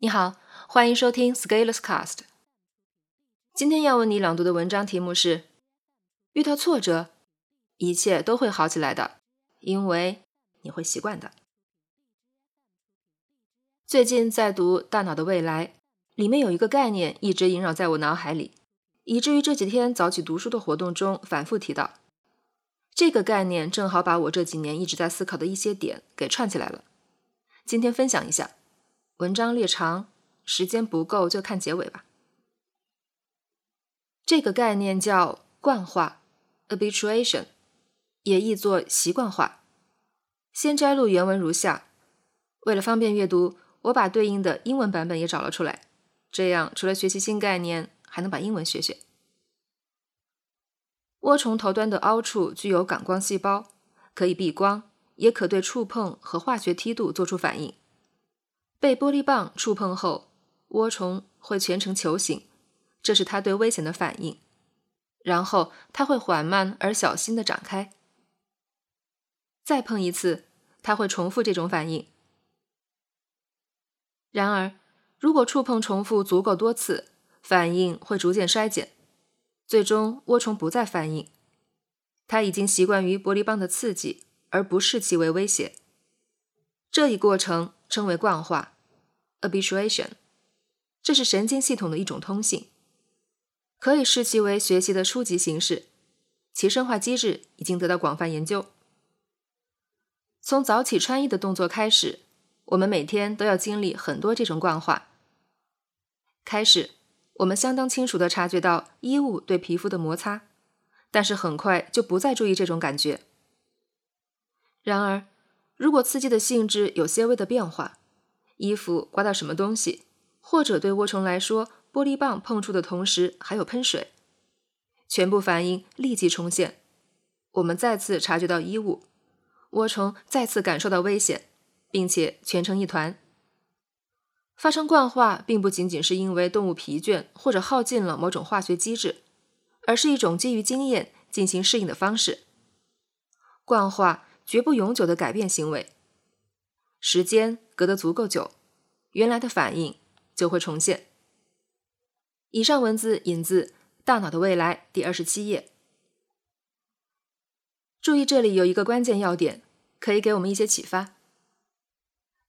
你好，欢迎收听 Scaleless Cast。今天要为你朗读的文章题目是：遇到挫折，一切都会好起来的，因为你会习惯的。最近在读《大脑的未来》，里面有一个概念一直萦绕在我脑海里，以至于这几天早起读书的活动中反复提到。这个概念正好把我这几年一直在思考的一些点给串起来了。今天分享一下。文章略长，时间不够就看结尾吧。这个概念叫惯化 （habituation），也译作习惯化。先摘录原文如下。为了方便阅读，我把对应的英文版本也找了出来，这样除了学习新概念，还能把英文学学。涡虫头端的凹处具有感光细胞，可以避光，也可对触碰和化学梯度做出反应。被玻璃棒触碰后，涡虫会蜷成球形，这是它对危险的反应。然后它会缓慢而小心地展开。再碰一次，它会重复这种反应。然而，如果触碰重复足够多次，反应会逐渐衰减，最终涡虫不再反应。它已经习惯于玻璃棒的刺激，而不视其为威胁。这一过程。称为惯化 （habituation），这是神经系统的一种通性，可以视其为学习的初级形式。其生化机制已经得到广泛研究。从早起穿衣的动作开始，我们每天都要经历很多这种惯化。开始，我们相当清楚地察觉到衣物对皮肤的摩擦，但是很快就不再注意这种感觉。然而，如果刺激的性质有些微的变化，衣服刮到什么东西，或者对涡虫来说，玻璃棒碰触的同时还有喷水，全部反应立即重现。我们再次察觉到衣物，涡虫再次感受到危险，并且蜷成一团。发生惯化并不仅仅是因为动物疲倦或者耗尽了某种化学机制，而是一种基于经验进行适应的方式。惯化。绝不永久的改变行为，时间隔得足够久，原来的反应就会重现。以上文字引自《大脑的未来》第二十七页。注意，这里有一个关键要点，可以给我们一些启发。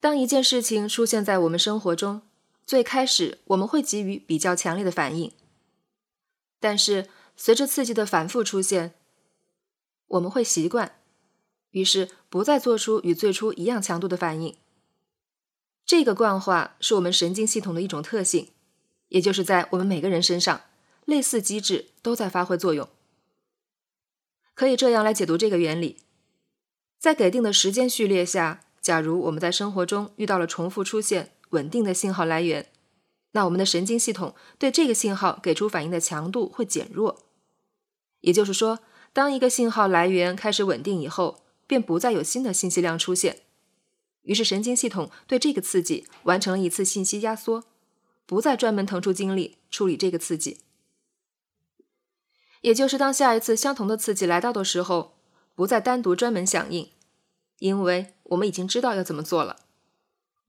当一件事情出现在我们生活中，最开始我们会给予比较强烈的反应，但是随着刺激的反复出现，我们会习惯。于是不再做出与最初一样强度的反应。这个惯化是我们神经系统的一种特性，也就是在我们每个人身上，类似机制都在发挥作用。可以这样来解读这个原理：在给定的时间序列下，假如我们在生活中遇到了重复出现、稳定的信号来源，那我们的神经系统对这个信号给出反应的强度会减弱。也就是说，当一个信号来源开始稳定以后，便不再有新的信息量出现，于是神经系统对这个刺激完成了一次信息压缩，不再专门腾出精力处理这个刺激。也就是当下一次相同的刺激来到的时候，不再单独专门响应，因为我们已经知道要怎么做了。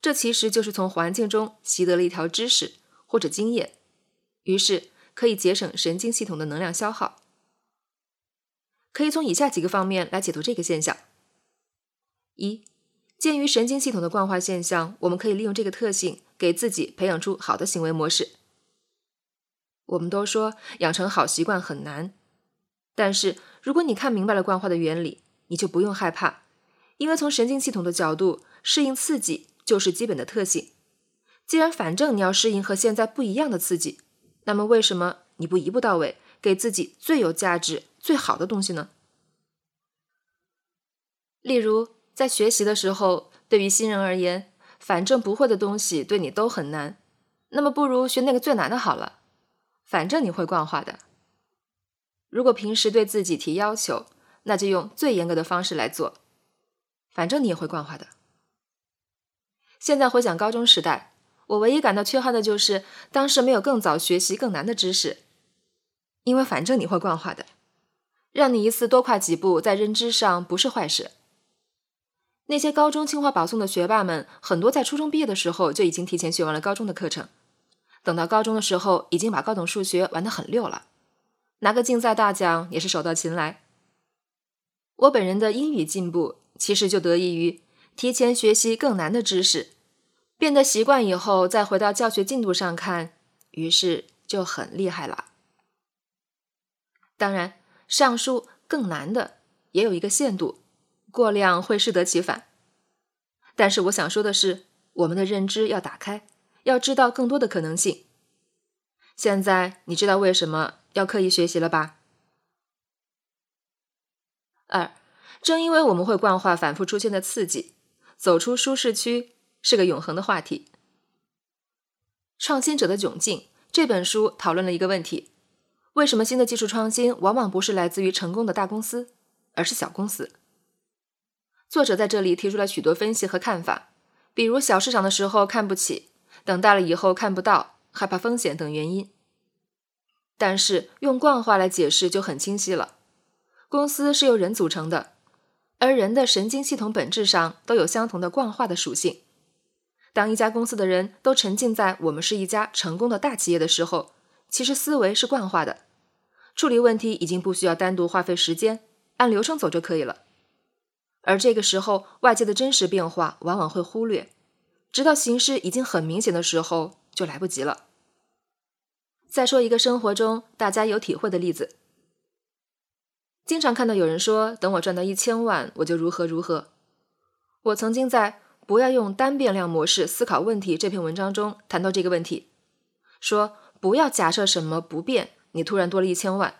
这其实就是从环境中习得了一条知识或者经验，于是可以节省神经系统的能量消耗。可以从以下几个方面来解读这个现象。一，鉴于神经系统的惯化现象，我们可以利用这个特性，给自己培养出好的行为模式。我们都说养成好习惯很难，但是如果你看明白了惯化的原理，你就不用害怕，因为从神经系统的角度，适应刺激就是基本的特性。既然反正你要适应和现在不一样的刺激，那么为什么你不一步到位，给自己最有价值、最好的东西呢？例如。在学习的时候，对于新人而言，反正不会的东西对你都很难，那么不如学那个最难的好了。反正你会惯化的。如果平时对自己提要求，那就用最严格的方式来做。反正你也会惯化的。现在回想高中时代，我唯一感到缺憾的就是当时没有更早学习更难的知识，因为反正你会惯化的，让你一次多跨几步在认知上不是坏事。那些高中清华保送的学霸们，很多在初中毕业的时候就已经提前学完了高中的课程，等到高中的时候，已经把高等数学玩得很溜了，拿个竞赛大奖也是手到擒来。我本人的英语进步，其实就得益于提前学习更难的知识，变得习惯以后，再回到教学进度上看，于是就很厉害了。当然，上述更难的也有一个限度。过量会适得其反，但是我想说的是，我们的认知要打开，要知道更多的可能性。现在你知道为什么要刻意学习了吧？二，正因为我们会惯化反复出现的刺激，走出舒适区是个永恒的话题。创新者的窘境这本书讨论了一个问题：为什么新的技术创新往往不是来自于成功的大公司，而是小公司？作者在这里提出了许多分析和看法，比如小市场的时候看不起，等大了以后看不到，害怕风险等原因。但是用惯化来解释就很清晰了。公司是由人组成的，而人的神经系统本质上都有相同的惯化的属性。当一家公司的人都沉浸在“我们是一家成功的大企业”的时候，其实思维是惯化的，处理问题已经不需要单独花费时间，按流程走就可以了。而这个时候，外界的真实变化往往会忽略，直到形势已经很明显的时候，就来不及了。再说一个生活中大家有体会的例子，经常看到有人说：“等我赚到一千万，我就如何如何。”我曾经在《不要用单变量模式思考问题》这篇文章中谈到这个问题，说不要假设什么不变，你突然多了一千万，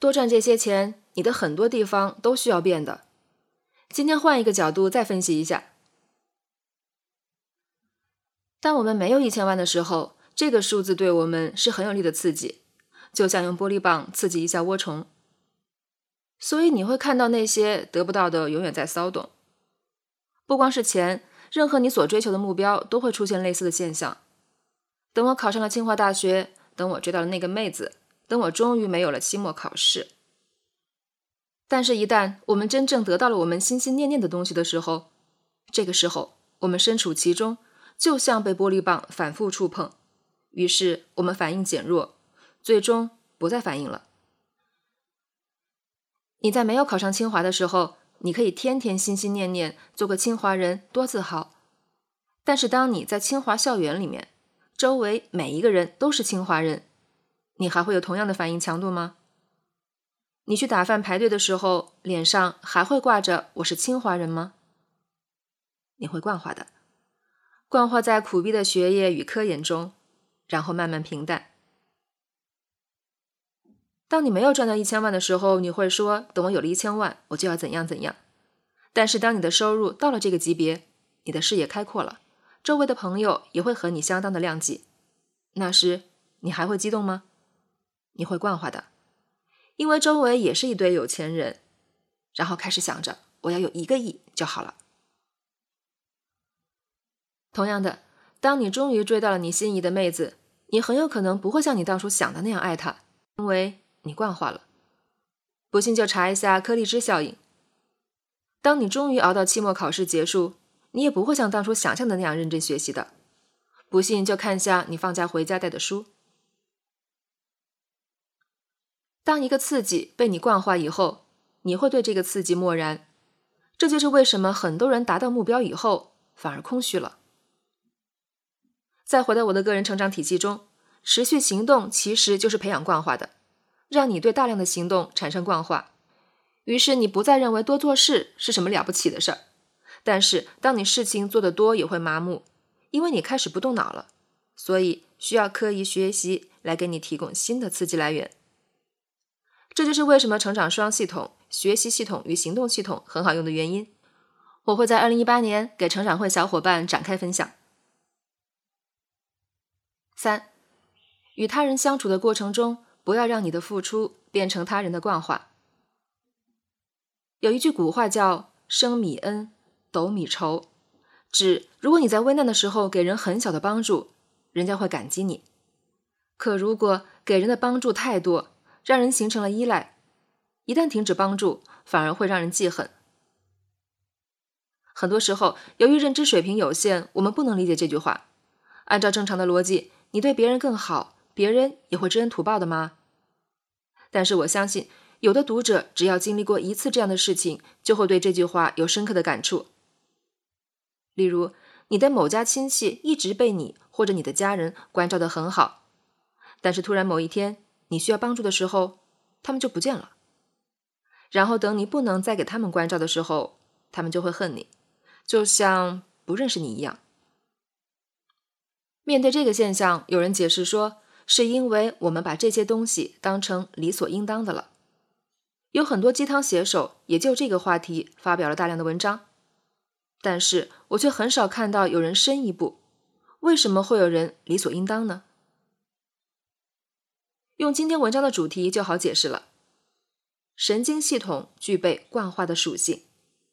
多赚这些钱，你的很多地方都需要变的。今天换一个角度再分析一下。当我们没有一千万的时候，这个数字对我们是很有力的刺激，就像用玻璃棒刺激一下涡虫。所以你会看到那些得不到的永远在骚动。不光是钱，任何你所追求的目标都会出现类似的现象。等我考上了清华大学，等我追到了那个妹子，等我终于没有了期末考试。但是，一旦我们真正得到了我们心心念念的东西的时候，这个时候我们身处其中，就像被玻璃棒反复触碰，于是我们反应减弱，最终不再反应了。你在没有考上清华的时候，你可以天天心心念念做个清华人，多自豪。但是，当你在清华校园里面，周围每一个人都是清华人，你还会有同样的反应强度吗？你去打饭排队的时候，脸上还会挂着“我是清华人”吗？你会惯化的，惯化在苦逼的学业与科研中，然后慢慢平淡。当你没有赚到一千万的时候，你会说：“等我有了一千万，我就要怎样怎样。”但是当你的收入到了这个级别，你的视野开阔了，周围的朋友也会和你相当的谅解，那时你还会激动吗？你会惯化的。因为周围也是一堆有钱人，然后开始想着我要有一个亿就好了。同样的，当你终于追到了你心仪的妹子，你很有可能不会像你当初想的那样爱她，因为你惯化了。不信就查一下柯立芝效应。当你终于熬到期末考试结束，你也不会像当初想象的那样认真学习的。不信就看下你放假回家带的书。当一个刺激被你惯化以后，你会对这个刺激漠然。这就是为什么很多人达到目标以后反而空虚了。再回到我的个人成长体系中，持续行动其实就是培养惯化的，让你对大量的行动产生惯化。于是你不再认为多做事是什么了不起的事儿。但是当你事情做得多，也会麻木，因为你开始不动脑了。所以需要刻意学习来给你提供新的刺激来源。这就是为什么成长双系统、学习系统与行动系统很好用的原因。我会在二零一八年给成长会小伙伴展开分享。三，与他人相处的过程中，不要让你的付出变成他人的惯化。有一句古话叫“升米恩，斗米仇”，指如果你在危难的时候给人很小的帮助，人家会感激你；可如果给人的帮助太多，让人形成了依赖，一旦停止帮助，反而会让人记恨。很多时候，由于认知水平有限，我们不能理解这句话。按照正常的逻辑，你对别人更好，别人也会知恩图报的吗？但是我相信，有的读者只要经历过一次这样的事情，就会对这句话有深刻的感触。例如，你的某家亲戚一直被你或者你的家人关照得很好，但是突然某一天你需要帮助的时候，他们就不见了。然后等你不能再给他们关照的时候，他们就会恨你，就像不认识你一样。面对这个现象，有人解释说，是因为我们把这些东西当成理所应当的了。有很多鸡汤写手也就这个话题发表了大量的文章，但是我却很少看到有人深一步。为什么会有人理所应当呢？用今天文章的主题就好解释了。神经系统具备惯化的属性。